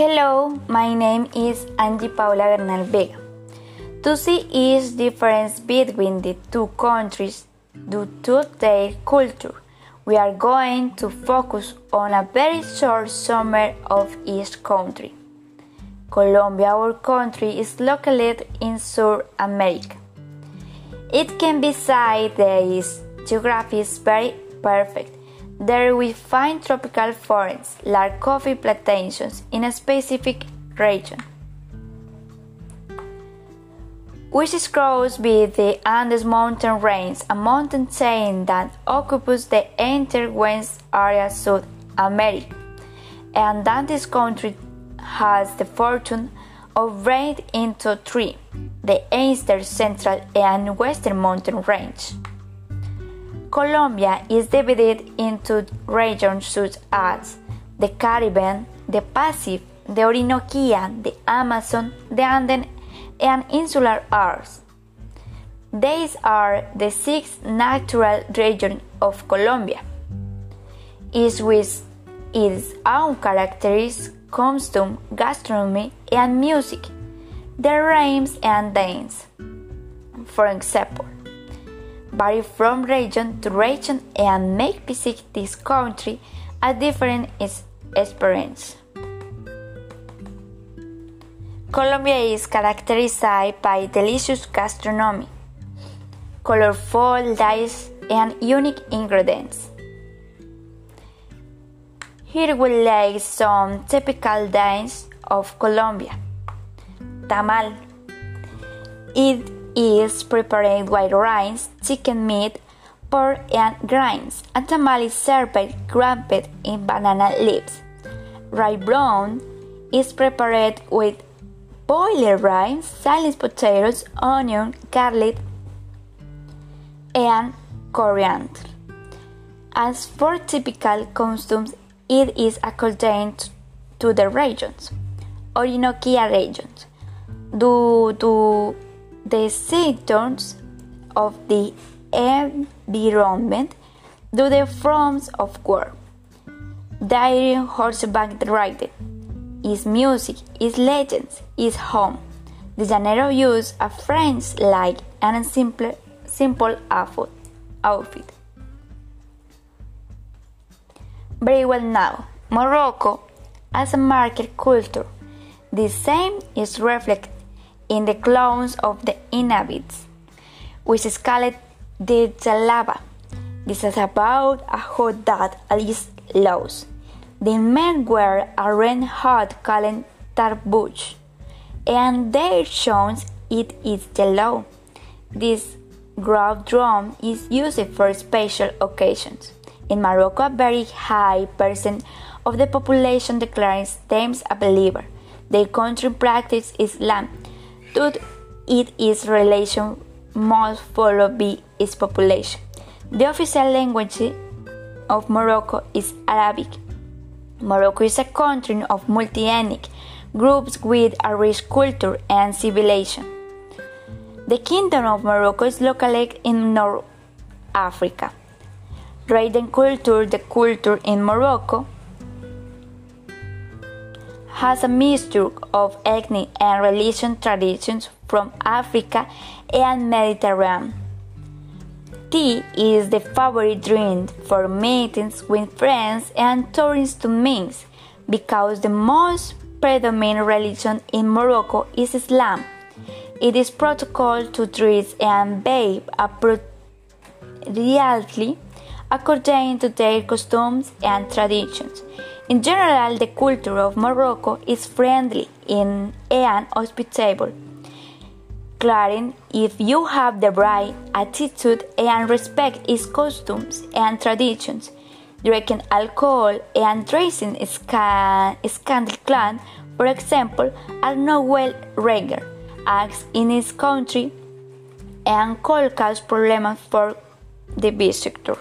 Hello, my name is Angie Paula Bernal Vega. To see is difference between the two countries due to their culture, we are going to focus on a very short summary of each country. Colombia, our country, is located in South America. It can be said that its geography is very perfect there we find tropical forests, large coffee plantations in a specific region, which is crossed with the Andes mountain range, a mountain chain that occupies the entire west area of South America, and that this country has the fortune of breaking into three the eastern, central, and western mountain range. Colombia is divided into regions such as the Caribbean, the Pacific, the Orinoquia, the Amazon, the Andean, and insular areas. These are the six natural regions of Colombia, each with its own characteristics, costume, gastronomy, and music, their rhymes and dance. For example, vary from region to region and make visit this country a different experience. Colombia is characterized by delicious gastronomy, colorful dishes, and unique ingredients. Here we lay some typical dishes of Colombia. Tamal. It is prepared with rice, chicken meat, pork, and grains. A tamale served wrapped in banana leaves. Rice brown is prepared with boiled rice, sliced potatoes, onion, garlic, and coriander. As for typical costumes, it is according to the regions. Orinoquia regions. Due to the symptoms of the environment do the forms of work. Diary horseback riding is music, is legends, is home. The llanero use a French like and simple, simple outfit. Very well now, Morocco as a market culture. The same is reflected in the clothes of the inhabitants, which is called the jalaba. This is about a hood that is loose. The men wear a red hot called tarbush, and their shoes it is yellow. This grove drum is used for special occasions. In Morocco, a very high percent of the population declares themselves a believer. Their country practice Islam Thus, it is relation must follow by its population. The official language of Morocco is Arabic. Morocco is a country of multi-ethnic groups with a rich culture and civilization. The Kingdom of Morocco is located in North Africa. Writing culture, the culture in Morocco has a mixture of ethnic and religious traditions from Africa and Mediterranean. Tea is the favorite drink for meetings with friends and tourists to mix because the most predominant religion in Morocco is Islam. It is protocol to dress and behave appropriately according to their customs and traditions. In general, the culture of Morocco is friendly and hospitable. Clarin, if you have the right attitude and respect its customs and traditions, drinking alcohol and dressing scandal clan, for example, are not well regarded acts in its country and could cause problems for the visitor.